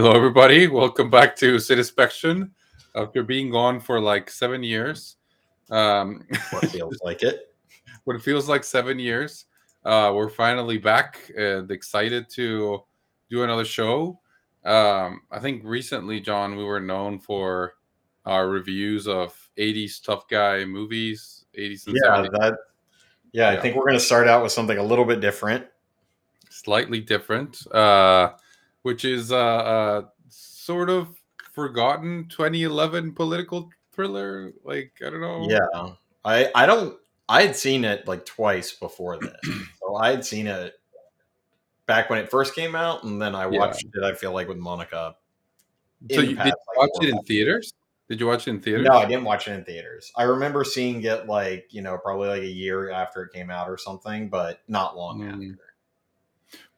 Hello, everybody. Welcome back to Citispection. After being gone for like seven years, um, What feels like it. what it feels like seven years, uh, we're finally back and excited to do another show. Um, I think recently, John, we were known for our reviews of 80s tough guy movies, 80s and Yeah, 70s, that. Yeah, Yeah. I think we're going to start out with something a little bit different. slightly different, uh, which is uh, uh, sort of forgotten 2011 political thriller. Like, I don't know. Yeah, I I don't. I had seen it like twice before this, so I had seen it back when it first came out, and then I Yeah. watched it. I feel like with Monica. So you, did past, you like, watch it in theaters? Did you watch it in theaters? No, I didn't watch it in theaters. I remember seeing it like you know probably like a year after it came out or something, but not long Mm. after.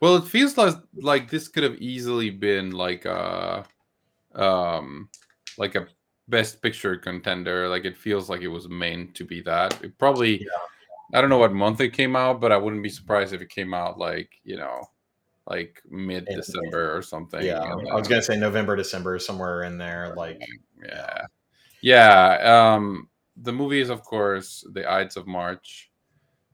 Well, it feels like like this could have easily been like a um like a best picture contender. Like it feels like it was meant to be that. It probably Yeah. I don't know what month it came out, but I wouldn't be surprised if it came out like, you know, like mid December or something. Yeah, and I was gonna say November, December, somewhere in there. Like, yeah. Yeah. Um the movie is of course The Ides of March.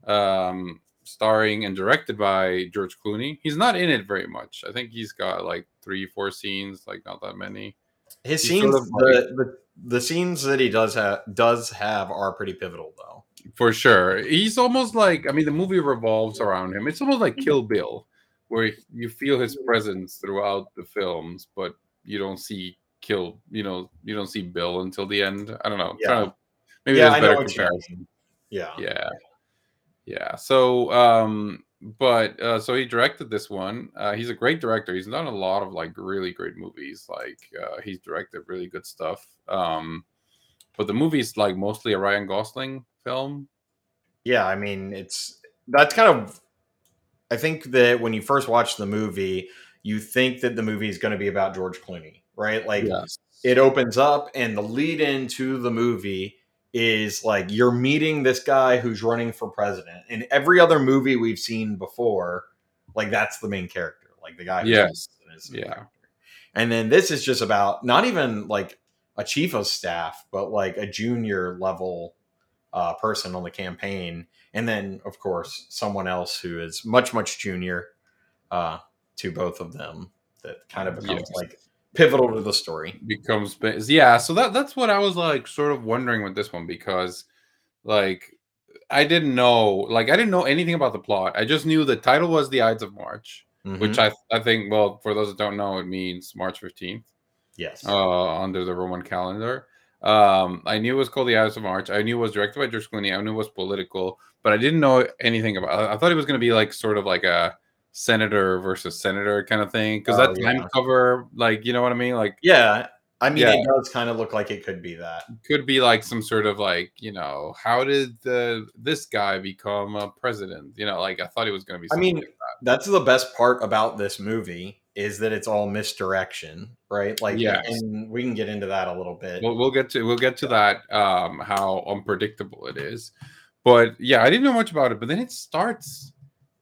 Um starring and directed by George Clooney. He's not in it very much. I think he's got like three, four scenes, like not that many. his He's scenes, sort of the, the the scenes that he does have does have are pretty pivotal though. For sure. He's almost like I mean the movie revolves around him. It's almost like mm-hmm. Kill Bill, where you feel his mm-hmm. presence throughout the films, but you don't see Kill, you know, you don't see Bill until the end. I don't know. Yeah. Trying to- maybe Yeah, there's I a better what comparison. Yeah, yeah yeah so um but uh so he directed this one uh he's a great director he's done a lot of like really great movies like uh he's directed really good stuff um but the movie's like mostly a ryan gosling film yeah. I mean, it's that's kind of. I think that when you first watch the movie, you think that the movie is going to be about George Clooney, right? Like, yes it opens up, and the lead into the movie is like you're meeting this guy who's running for president. In every other movie we've seen before, like that's the main character, like the guy. who's Yes. Yeah. character. And then this is just about not even like a chief of staff, but like a junior level uh, person on the campaign, and then of course someone else who is much much junior uh, to both of them. That kind of becomes Yes. like pivotal to the story. becomes yeah so that that's what i was like sort of wondering with this one because like i didn't know like i didn't know anything about the plot i just knew the title was the ides of march Mhm. which I, I think well for those that don't know it means march 15th yes, uh, under the Roman calendar. Um, I knew it was called The Ides of March. I knew it was directed by George Clooney. I knew it was political, but I didn't know anything about. I thought it was going to be like sort of like a senator versus senator kind of thing because Oh, that time yeah. cover, like you know what I mean, like yeah. I mean, Yeah. it does kind of look like it could be that. could be like some sort of like you know how did the this guy become a president? You know, like I thought he was going to be. I mean, like That's the best part about this movie is that it's all misdirection, right? Like, yeah, and we can get into that a little bit. We'll, we'll get to we'll get to that um how unpredictable it is but yeah i didn't know much about it but then it starts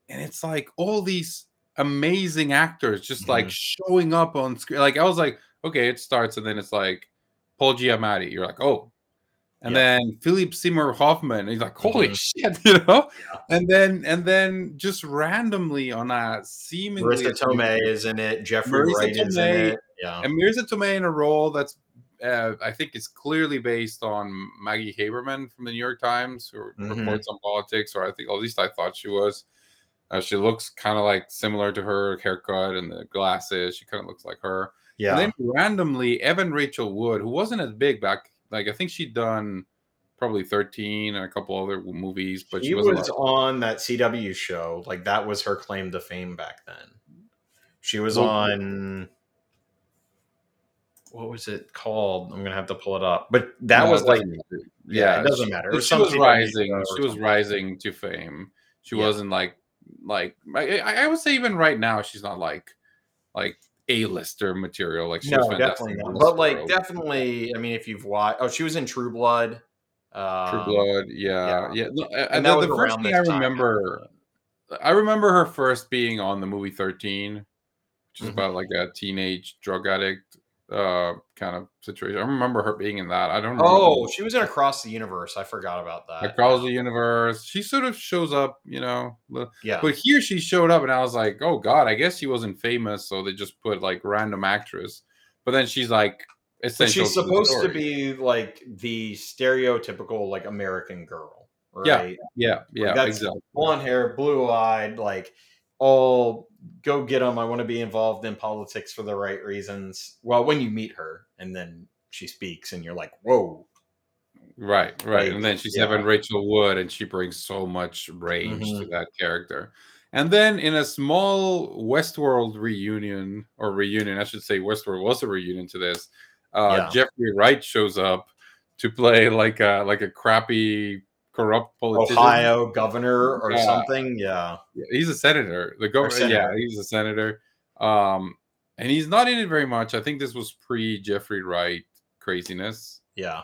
and it's like all these amazing actors just like showing up on screen like i was like okay it starts and then it's like paul giamatti you're like oh and Yeah. then philip seymour hoffman he's like holy Mhm. shit you know Yeah. and then and then just randomly on a seemingly Marisa Tomei is in it. Jeffrey Marissa Wright is in it. Yeah. and Marisa Tomei in a role that's uh, I think is clearly based on Maggie Haberman from the New York Times, who Mhm. reports on politics, or I think at least I thought she was. Uh, she looks kind of like similar to her haircut and the glasses. She kind of looks like her. Yeah. And then randomly, Evan Rachel Wood, who wasn't as big back, like I think she'd done probably 13 and a couple other movies, but she she was like- on that CW show. Like, that was her claim to fame back then. She was Well- on. What was it called? I'm gonna have to pull it up. But that No, was like, doesn't yeah, it doesn't she- matter. It She was was, some CW rising. She was rising to fame. She Yeah. wasn't like like I, I would say even right now she's not like like a lister material. Like she no, definitely not. But like, definitely. I mean, if you've watched, oh, she was in True Blood. Um, True Blood. Yeah, yeah. No, And and that the, the first thing I time. remember, I remember her first being on the movie Thirteen, just Mhm. about like a teenage drug addict uh kind of situation. I remember her being in that. I don't. Oh, remember she was in Across the Universe. I forgot about that. across the universe. She sort of shows up, you know. Yeah. But here she showed up, and I was like, oh god, I guess she wasn't famous, so they just put like random actress. But then she's like But she's to supposed to be like the stereotypical like American girl, Yeah. right? Yeah, yeah, that's exactly. Blonde hair, blue eyed, like all go get them. I want to be involved in politics for the right reasons. Well, when you meet her and then she speaks and you're like, whoa. Right, right. Like, and then she's yeah. Evan Rachel Wood, and she brings so much range to Mhm. that character. And then in a small Westworld reunion, or reunion, I should say, Westworld was a reunion to this. Uh, Yeah. Jeffrey Wright shows up to play like a like a crappy, corrupt politician. Ohio governor or Yeah. something. Yeah. He's a senator. The governor, yeah, he's a senator. Um, and he's not in it very much. I think this was pre Jeffrey Wright craziness. Yeah.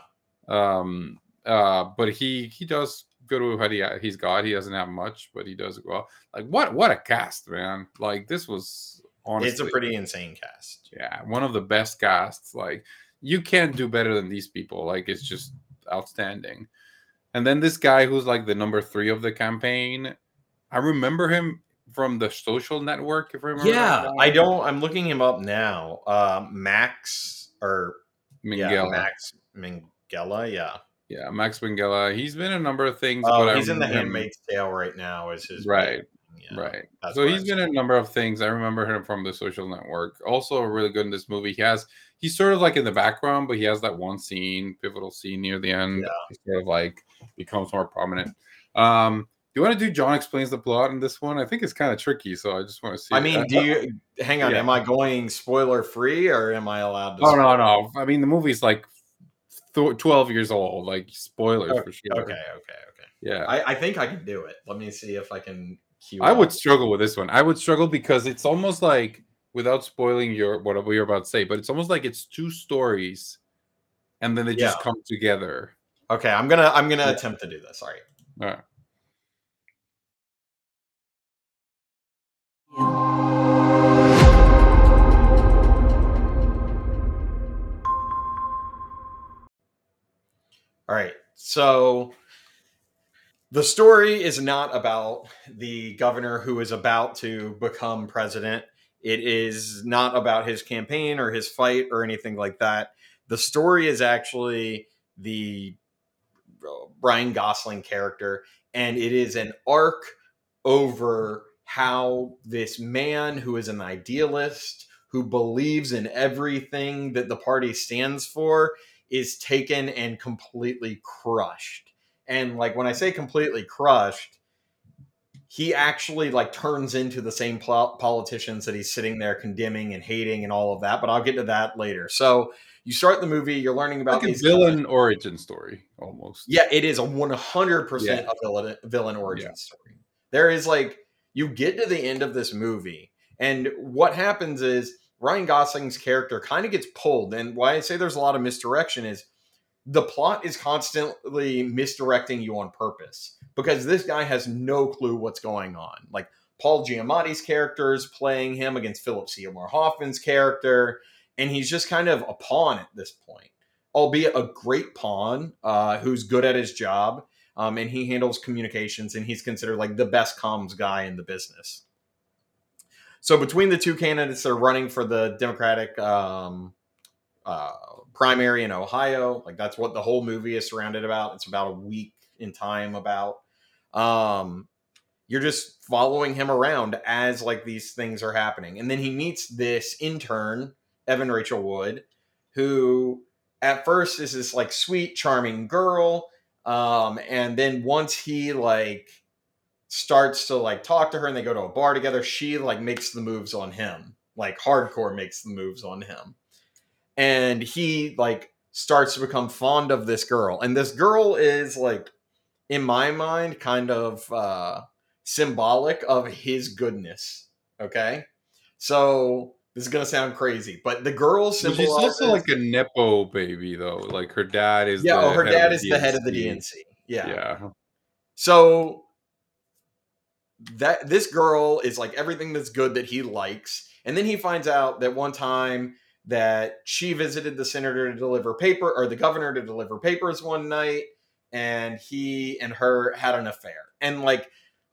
Um, uh, but he he does go to what he he's got. He doesn't have much, but he does well. Like what what a cast, man! Like this was honestly, It's a pretty insane cast. yeah, one of the best casts. Like you can't do better than these people. Like it's just outstanding. And then this guy who's like the number three of the campaign, I remember him from the Social Network. If I remember, Yeah, I don't. I'm looking him up now. Uh, Max or Minghella. yeah, Max Minghella. Yeah. Yeah, Max Minghella. He's been a number of things. Oh, but I he's in the Handmaid's Tale right now. Is his Right. Yeah. Right. so he's been in a number of things. I remember him from the social network. Also really good in this movie. He has he's sort of like in the background, but he has that one scene, pivotal scene near the end. Yeah. He sort of like becomes more prominent. Um do you want to do John explains the plot in this one? I think it's kind of tricky, so I just want to see. I mean, do you hang on? yeah. Am I going spoiler free or am I allowed to? Oh no, no. I mean, the movie's like th- twelve years old. Like spoilers Okay, for sure. Okay, okay, okay. Yeah. I, I think I can do it. Let me see if I can. I would struggle with this one. I would struggle because it's almost like, without spoiling your whatever you're about to say, but it's almost like it's two stories, and then they just come together. Okay, I'm gonna I'm gonna Yeah. attempt to do this. Right. All right. All right. So the story is not about the governor who is about to become president. It is not about his campaign or his fight or anything like that. The story is actually the uh, Ryan Gosling character, and it is an arc over how this man who is an idealist, who believes in everything that the party stands for, is taken and completely crushed. And like when I say completely crushed, he actually like turns into the same pol- politicians that he's sitting there condemning and hating and all of that. But I'll get to that later. So you start the movie, you're learning about Like a villain origin story, almost. yeah, it is a 100% Yeah. a villain, villain origin Yeah. story. There is like, you get to the end of this movie, and what happens is Ryan Gosling's character kind of gets pulled. And why I say there's a lot of misdirection is the plot is constantly misdirecting you on purpose because this guy has no clue what's going on. Like, Paul Giamatti's character is playing him against Philip Seymour Hoffman's character, and he's just kind of a pawn at this point albeit a great pawn uh, who's good at his job um, and he handles communications and he's considered like the best comms guy in the business so between the two candidates that are running for the democratic um, uh, primary in ohio. Like that's what the whole movie is surrounded about. It's about a week in time about. Um, you're just following him around as like these things are happening. And then he meets this intern evan rachel wood who at first is this like sweet charming girl. Um and then once he like starts to like talk to her and they go to a bar together she like makes the moves on him. Like hardcore makes the moves on him and he like starts to become fond of this girl and this girl is like in my mind kind of uh symbolic of his goodness okay so this is gonna sound crazy but the girl But she's also like a nepo baby, though. Like her dad is. yeah the oh her dad is the head of the DNC. dnc yeah. Yeah. so that this girl is like everything that's good that he likes And then he finds out that one time that she visited the senator to deliver paper or the governor to deliver papers one night and he and her had an affair. And like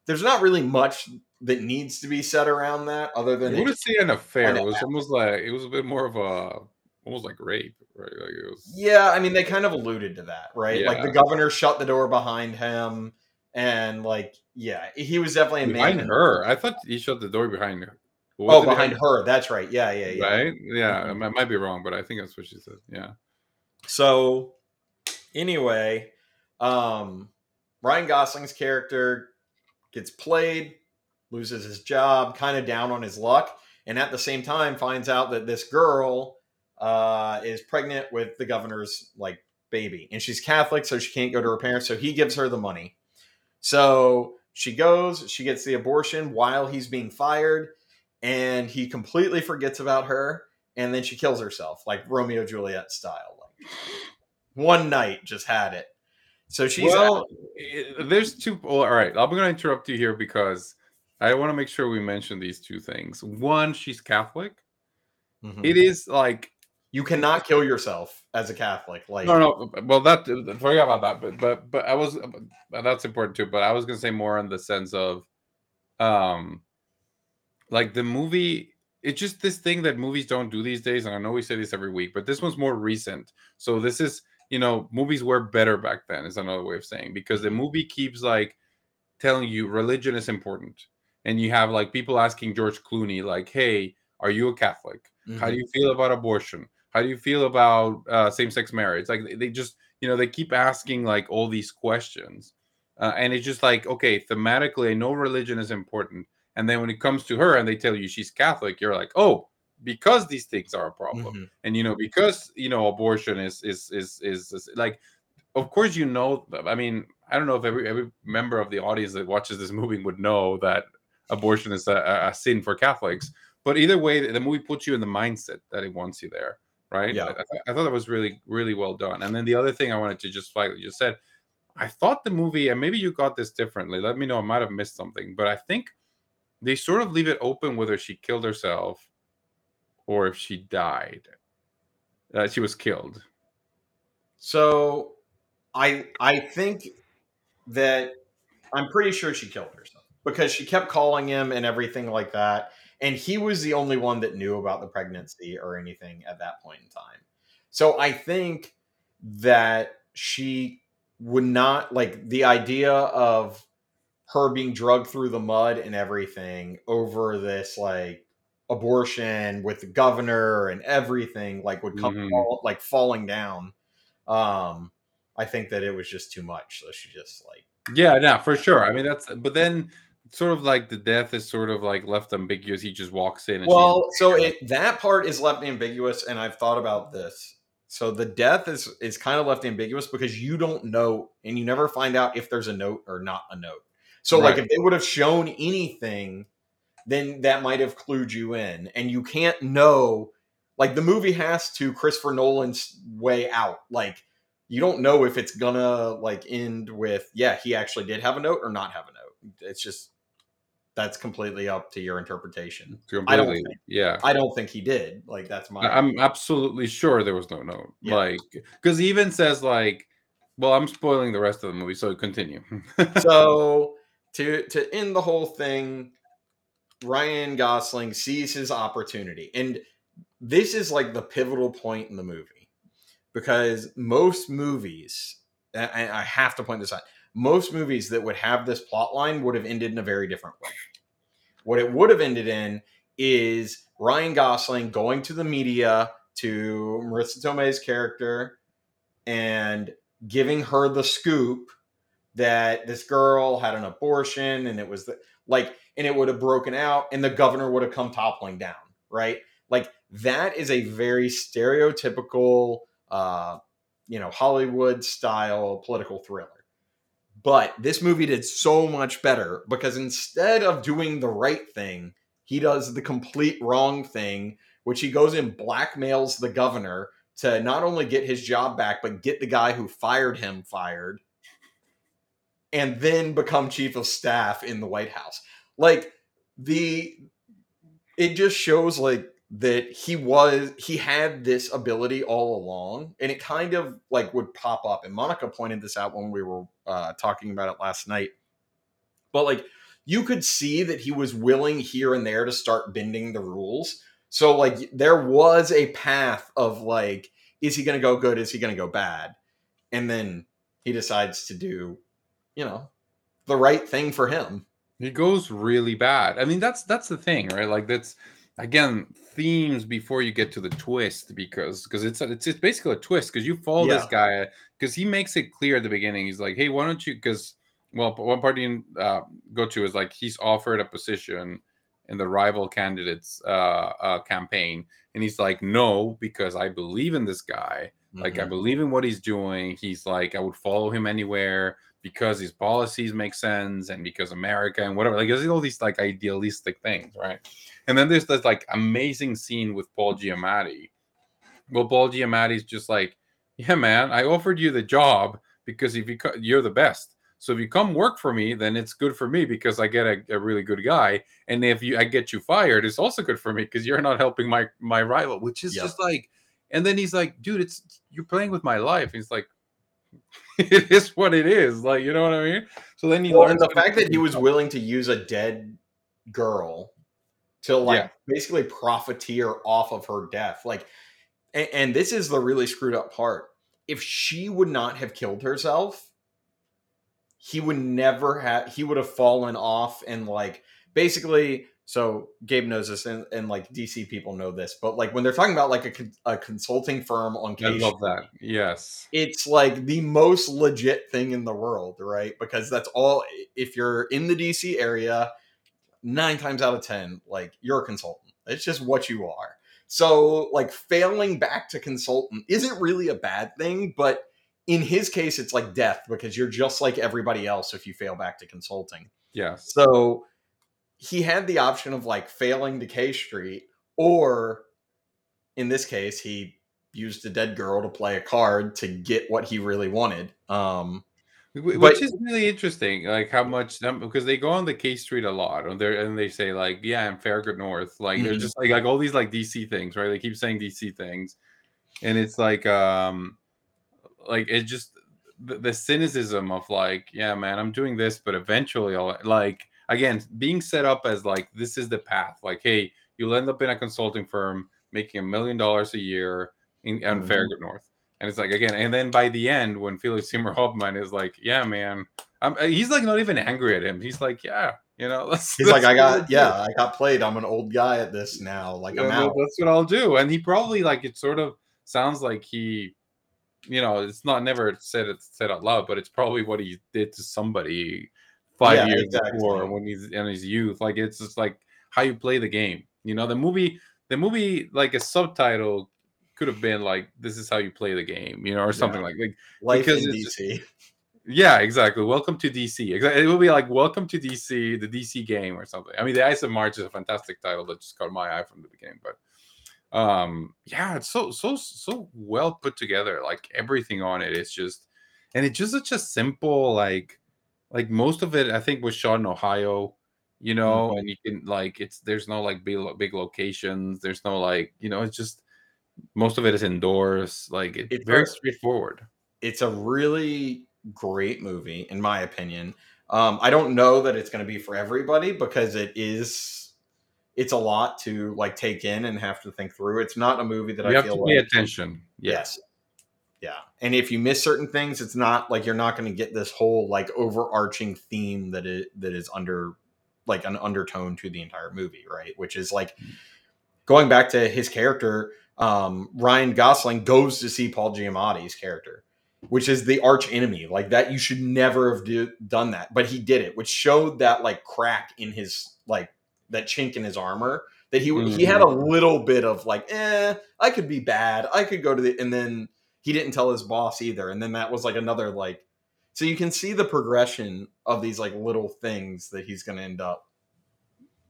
there's not really much that needs to be said around that other than I wouldn't say an affair. It was almost like it was a bit more of a almost like rape, right? Like it was Yeah, I mean they kind of alluded to that, right? Yeah. Like the governor shut the door behind him and like yeah, he was definitely a behind man. her. I thought he shut the door behind her. Oh, behind her. That's right. Yeah, yeah, yeah. Right? Yeah, mm-hmm. I might be wrong, but I think that's what she said. Yeah. So anyway, um Ryan Gosling's character gets played, loses his job, kind of down on his luck, and at the same time finds out that this girl uh, is pregnant with the governor's like baby, and she's Catholic, so she can't go to her parents. So he gives her the money. So she goes, she gets the abortion while he's being fired, and he completely forgets about her, and then she kills herself, like Romeo Juliet style. Like one night, just had it. So she's well. Out. There's two. Well, all right, I'm going to interrupt you here because I want to make sure we mention these two things. One, she's Catholic. Mm-hmm. It is like you cannot kill yourself as a Catholic. Like no, no. Well, that forget about that. But but but I was that's important too. But I was gonna say more in the sense of, um, like the movie. It's just this thing that movies don't do these days, and I know we say this every week, but this one's more recent. So this is you know movies were better back then. Is another way of saying because the movie keeps like telling you religion is important, and you have like people asking George Clooney like, "Hey, are you a Catholic? Mm-hmm. How do mm-hmm. you feel about abortion?" How do you feel about uh, same-sex marriage? Like they just, you know, they keep asking like all these questions, uh, and it's just like, okay, thematically, I know religion is important, and then when it comes to her, and they tell you she's Catholic, you're like, oh, because these things are a problem, mm-hmm. and you know, because you know, abortion is is is is, is like, of course, you know, I mean, I don't know if every every member of the audience that watches this movie would know that abortion is a, a sin for Catholics. But either way, the movie puts you in the mindset that it wants you there right? Yeah, I, I, thought that was really, really well done. And then the other thing I wanted to just flag, you just said, I thought the movie, and maybe you got this differently. Let me know. I might have missed something, but I think they sort of leave it open whether she killed herself or if she died. Uh, she was killed. So, I I think that I'm pretty sure she killed herself because she kept calling him and everything like that and he was the only one that knew about the pregnancy or anything at that point in time. So I think that she would not like the idea of her being drugged through the mud and everything over this like abortion with the governor and everything like would come mm-hmm. fall, like falling down um i think that it was just too much so she just like yeah no for sure i mean that's but then sort of like the death is sort of like left ambiguous. He just walks in. well, so it, that part is left ambiguous, and I've thought about this. So the death is is kind of left ambiguous because you don't know, and you never find out if there's a note or not a note. So right. like if they would have shown anything, then that might have clued you in, and you can't know. Like the movie has to Christopher Nolan's way out. Like you don't know if it's gonna like end with yeah he actually did have a note or not have a note. It's just that's completely up to your interpretation. Completely, I don't think, yeah. I don't think he did. Like that's my I'm absolutely sure there was no note. Yeah. Like because he even says like well, I'm spoiling the rest of the movie, so continue. so to to end the whole thing, Ryan Gosling sees his opportunity. And this is like the pivotal point in the movie. Because most movies, and I have to point this out, most movies that would have this plot line would have ended in a very different way. What it would have ended in is Ryan Gosling going to the media to Marisa Tomei's character and giving her the scoop that this girl had an abortion and it was the, like and it would have broken out and the governor would have come toppling down right? Like that is a very stereotypical uh you know hollywood style political thriller. But this movie did so much better because instead of doing the right thing, he does the complete wrong thing, which he goes and blackmails the governor to not only get his job back, but get the guy who fired him fired and then become chief of staff in the White House. Like the it just shows like that he was he had this ability all along and it kind of like would pop up and monica pointed this out when we were uh, talking about it last night. But like you could see that he was willing here and there to start bending the rules. So like there was a path of like is he going to go good? Is he going to go bad? And then he decides to do you know the right thing for him It goes really bad. I mean, that's that's the thing, right? Like that's again themes before you get to the twist because because it's it's it's basically a twist because you follow this guy because he makes it clear at the beginning. He's like, hey, why don't you? Because well, one part you uh, go to is like he's offered a position in the rival candidates uh, uh, campaign, and he's like, no, because I believe in this guy. Like I Mhm. believe in what he's doing. He's like, I would follow him anywhere because his policies make sense and because America and whatever. Like there's all these like idealistic things, right? And then there's this like amazing scene with Paul Giamatti. Well, Paul Giamatti's just like, yeah, man, I offered you the job because if you co- you're the best. So if you come work for me, then it's good for me because I get a, a really good guy. And if you I get you fired, it's also good for me because you're not helping my my rival, which is Yep. just like. And then he's like, dude, it's you're playing with my life. He's like, it is what it is. Like, you know what I mean? So then you Well, learns and the fact that he was willing to use a dead girl to like Yeah. basically profiteer off of her death like and, and this is the really screwed up part if she would not have killed herself he would never have he would have fallen off and like basically so gabe knows this and, and like dc people know this but like when they're talking about like a, con- a consulting firm on case, I love that. Yes. it's like the most legit thing in the world, right? Because that's all. If you're in the DC area, nine times out of ten, like you're a consultant. It's just what you are. So, like failing back to consultant isn't really a bad thing, but in his case, it's like death because you're just like everybody else if you fail back to consulting. Yeah. So he had the option of like failing to K Street, or in this case, he used a dead girl to play a card to get what he really wanted. Um, Which But- is really interesting, like how much um, because they go on the K Street a lot, and they and they say like, yeah, in Farragut North, like they're Mhm. just like like all these like DC things, right? They keep saying DC things, and it's like um, like it just the, the cynicism of like, yeah, man, I'm doing this, but eventually, I'll like again being set up as like this is the path, like, hey, you'll end up in a consulting firm making a million dollars a year in on Mhm. Farragut North. And it's like again, and then by the end, when Philip Seymour Hoffman is like, "Yeah, man," I'm, uh, he's like not even angry at him. He's like, "Yeah, you know." That's, he's like, that's I got, do." yeah, I got played. I'm an old guy at this now. Like Yeah, I'm out. That's what I'll do. And he probably like it sort of sounds like he, you know, it's not never said it said out loud, but it's probably what he did to somebody five Yeah, years exactly. before when he's in his youth. Like it's just like how you play the game. You know, the movie, the movie, like a subtitle could have been like, "This is how you play the game," you know, or something like like Life because in it's- DC. yeah, exactly. Welcome to DC. Exactly. It will be like Welcome to DC, the DC game or something. I mean, the Ides of March is a fantastic title that just caught my eye from the beginning. But um, yeah, it's so so so well put together. Like everything on it is just, and it's just such a simple like, like most of it I think was shot in Ohio. You know, and you can like it's there's no like big big locations. There's no like you know it's just most of it is indoors. Like it's It's very a- straightforward. It's a really great movie, in my opinion. Um, I don't know that it's going to be for everybody because it is. It's a lot to like take in and have to think through. It's not a movie that You I have feel to pay like attention. Yes. Yeah. And if you miss certain things, it's not like you're not going to get this whole like overarching theme that it that is under like an undertone to the entire movie, right? Which is like going back to his character, um, Ryan Gosling goes to see Paul Giamatti's character, which is the arch enemy. Like that, you should never have do, done that, but he did it, which showed that like crack in his like that chink in his armor that he he had a little bit of like, eh, I could be bad, I could go to the, and then he didn't tell his boss either, and then that was like another like. So you can see the progression of these like little things that he's going to end up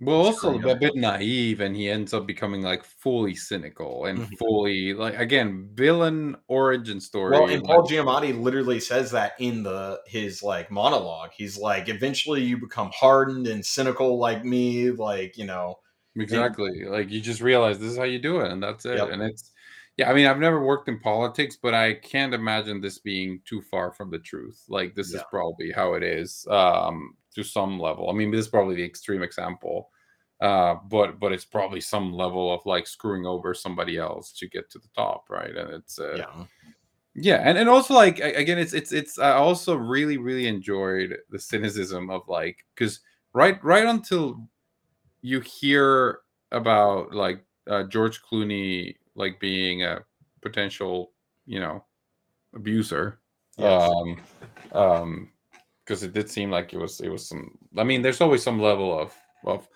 Well, also a bit naive, and he ends up becoming like fully cynical and Mhm. fully like again villain origin story. Well, and Paul Giamatti literally says that in the his like monologue. He's like, eventually you become hardened and cynical like me, like you know. exactly. like you just realize this is how you do it, and that's it. Yep. And it's yeah. I mean, I've never worked in politics, but I can't imagine this being too far from the truth. Like this is probably how it is um, to some level. I mean, this is probably the extreme example, uh, but but it's probably some level of like screwing over somebody else to get to the top, right? And it's uh, yeah. yeah, and, and also like again, it's it's it's. I also really really enjoyed the cynicism of like because right right until you hear about like uh, George Clooney like being a potential you know abuser, Yes. um, um, because it did seem like it was it was some. I mean, there's always some level of of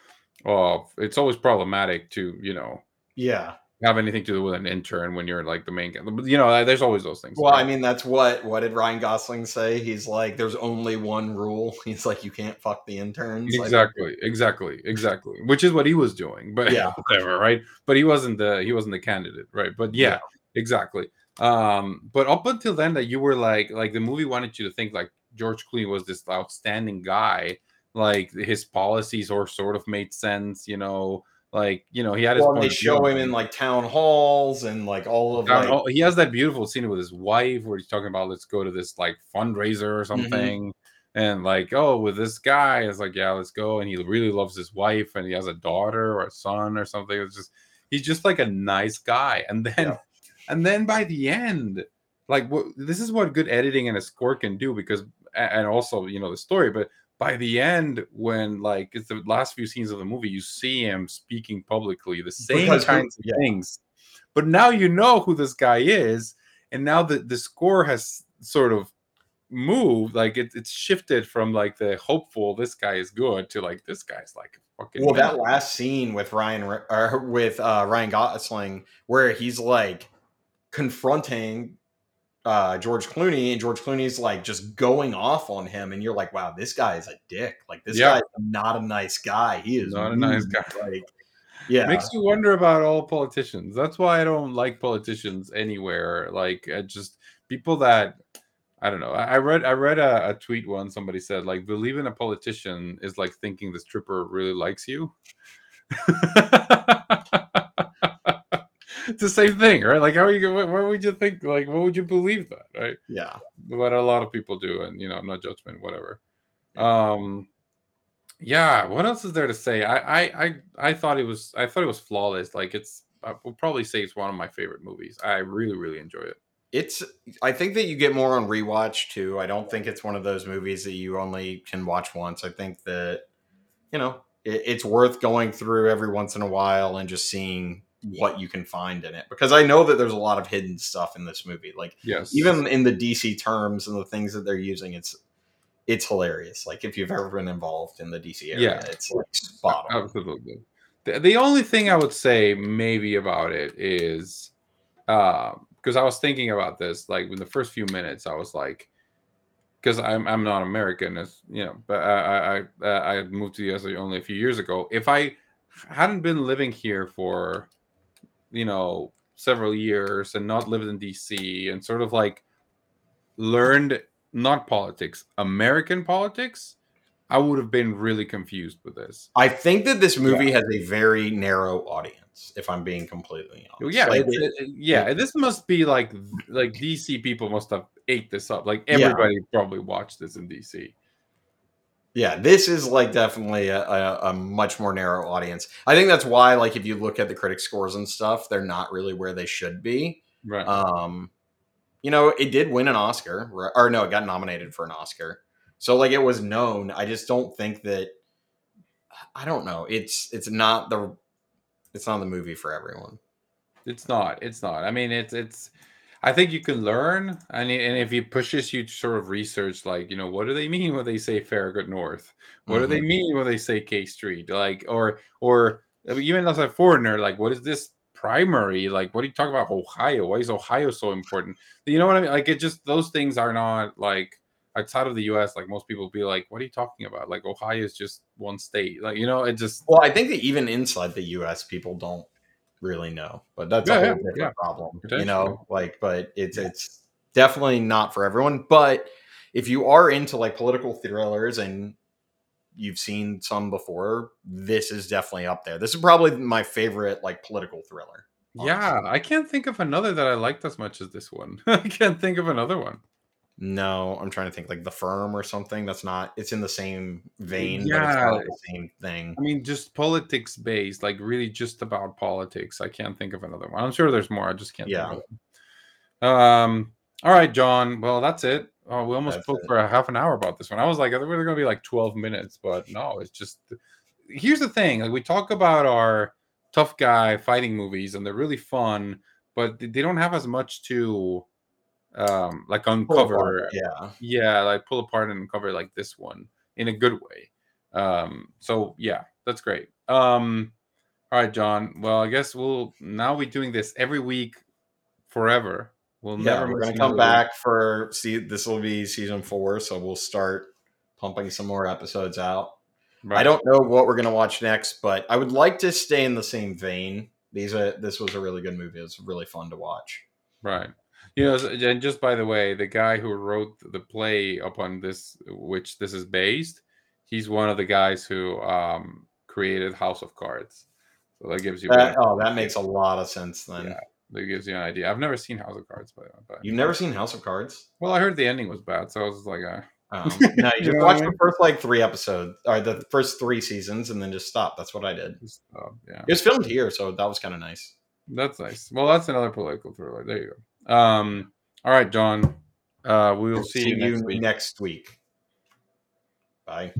of. It's always problematic to you know yeah. Have anything to do with an intern when you're like the main guy. But, You know, there's always those things. Well, I mean, that's what what did Ryan Gosling say? He's like, "There's only one rule." He's like, "You can't fuck the interns." Like, exactly exactly exactly which is what he was doing but Yeah. whatever right but he wasn't the he wasn't the candidate right but yeah, Yeah. exactly um but up until then that you were like like the movie wanted you to think like george clooney was this outstanding guy like his policies or sort of made sense you know like you know he had his well, they show him in like town halls and like all of like he has that beautiful scene with his wife where he's talking about let's go to this like fundraiser Mm-hmm. or something and like oh with this guy it's like yeah let's go and he really loves his wife and he has a daughter or a son or something it's just he's just like a nice guy and then Yeah. and then by the end like what this is what good editing and a score can do because and also you know the story but by the end when like it's the last few scenes of the movie you see him speaking publicly the same Because kinds of yeah. things but now you know who this guy is and now the the score has sort of moved like it, it's shifted from like the hopeful this guy is good to like this guy's like fucking Well, that last scene with Ryan or with uh, Ryan Gosling, where he's like confronting uh, George Clooney, and George Clooney's like just going off on him, and you're like, "Wow, this guy is a dick. Like this Yeah. guy's not a nice guy. He is Not a nice guy. Like, yeah, makes you wonder about all politicians that's why i don't like politicians anywhere like uh, just people that i don't know i, I read i read a, a tweet once somebody said like believe in a politician is like thinking the stripper really likes you it's the same thing right like how are you gonna would you think like what would you believe that right yeah. but a lot of people do and you know no judgment whatever um yeah what else is there to say i i i, I thought it was i thought it was flawless like it's i will probably say it's one of my favorite movies i really really enjoy it It's. I think that you get more on rewatch too. I don't think it's one of those movies that you only can watch once. I think that you know it, it's worth going through every once in a while and just seeing what you can find in it because I know that there's a lot of hidden stuff in this movie. Like yes even in the DC terms and the things that they're using, it's it's hilarious. Like if you've ever been involved in the DC area, Yeah. it's like spot on. absolutely the, the only thing i would say maybe about it is um, because i was thinking about this like in the first few minutes i was like because I'm I'm not American, as you know, but I I I, I moved to the US only a few years ago. If I hadn't been living here for, you know, several years and not lived in DC and sort of like learned not politics, American politics, I would have been really confused with this. I think that this movie has a very narrow audience. If I'm being completely honest, oh, Yeah, Like, it- it- uh, uh, yeah. This must be like like DC people must have ate this up. Like Yeah. everybody probably watched this in DC. Yeah, this is like definitely a, a, a much more narrow audience. I think that's why, like, if you look at the critic scores and stuff, they're not really where they should be. Right. Um, you know, it did win an Oscar, or- or no, it got nominated for an Oscar. So like it was known. I just don't think that. I don't know. It's it's not the it's not the movie for everyone. It's not. It's not. I mean, it's it's. I think you can learn, and and if it pushes you to sort of research, like you know, what do they mean when they say Farragut North? What do they mm-hmm. mean when they say K Street? Like, or or even as a foreigner, like, what is this primary? Like, what are you talking about? Ohio? Why is Ohio so important? You know what I mean? Like, it just those things are not like outside of the U.S. Like most people be like, what are you talking about? Like, Ohio is just one state. Like, you know, it just Well, I think that even inside the U.S., people don't really know, but that's Yeah, a whole yeah, different yeah. problem. You know, like, but it's it's definitely not for everyone. But if you are into like political thrillers and you've seen some before, this is definitely up there. This is probably my favorite like political thriller. Yeah, I can't think of another that I liked as much as this one. I can't think of another one. No, I'm trying to think like the firm or something. That's not. It's in the same vein, but it's Yeah. not the same thing. I mean, just politics based, like really just about politics. I can't think of another one. I'm sure there's more. I just can't. Yeah. Think of. Um. All right, John. Well, that's it. Oh, we almost That's spoke it. for a half an hour about this one. I was like, I thought we're going to be like 12 minutes, but no, it's just. Here's the thing: like we talk about our tough guy fighting movies, and they're really fun, but they don't have as much to, um, like uncover. apart, Yeah. yeah like pull apart and uncover like this one in a good way um so yeah that's great um all right john well i guess we'll now we're doing this every week forever we'll Yeah, never we're gonna come another week. back for see. This will be season four, so we'll start pumping some more episodes out. I don't know what we're gonna watch next, but I would like to stay in the same vein. These are this was a really good movie. It was really fun to watch. right you know and just by the way the guy who wrote the play upon this which this is based he's one of the guys who um created house of cards so that gives you That, oh, that makes a lot of sense then. Yeah. that gives you an idea i've never seen house of cards but, but You've never seen House of Cards? Well, I heard the ending was bad, so I was like, uh, Um, no, you You just watch the first like three episodes or the first three seasons and then just stop. That's what I did. yeah, It was filmed here, so that was kind of nice. that's nice. Well, that's another political thriller. There you go. Um, all right, John. Uh, we will see, you next week. next week. Bye.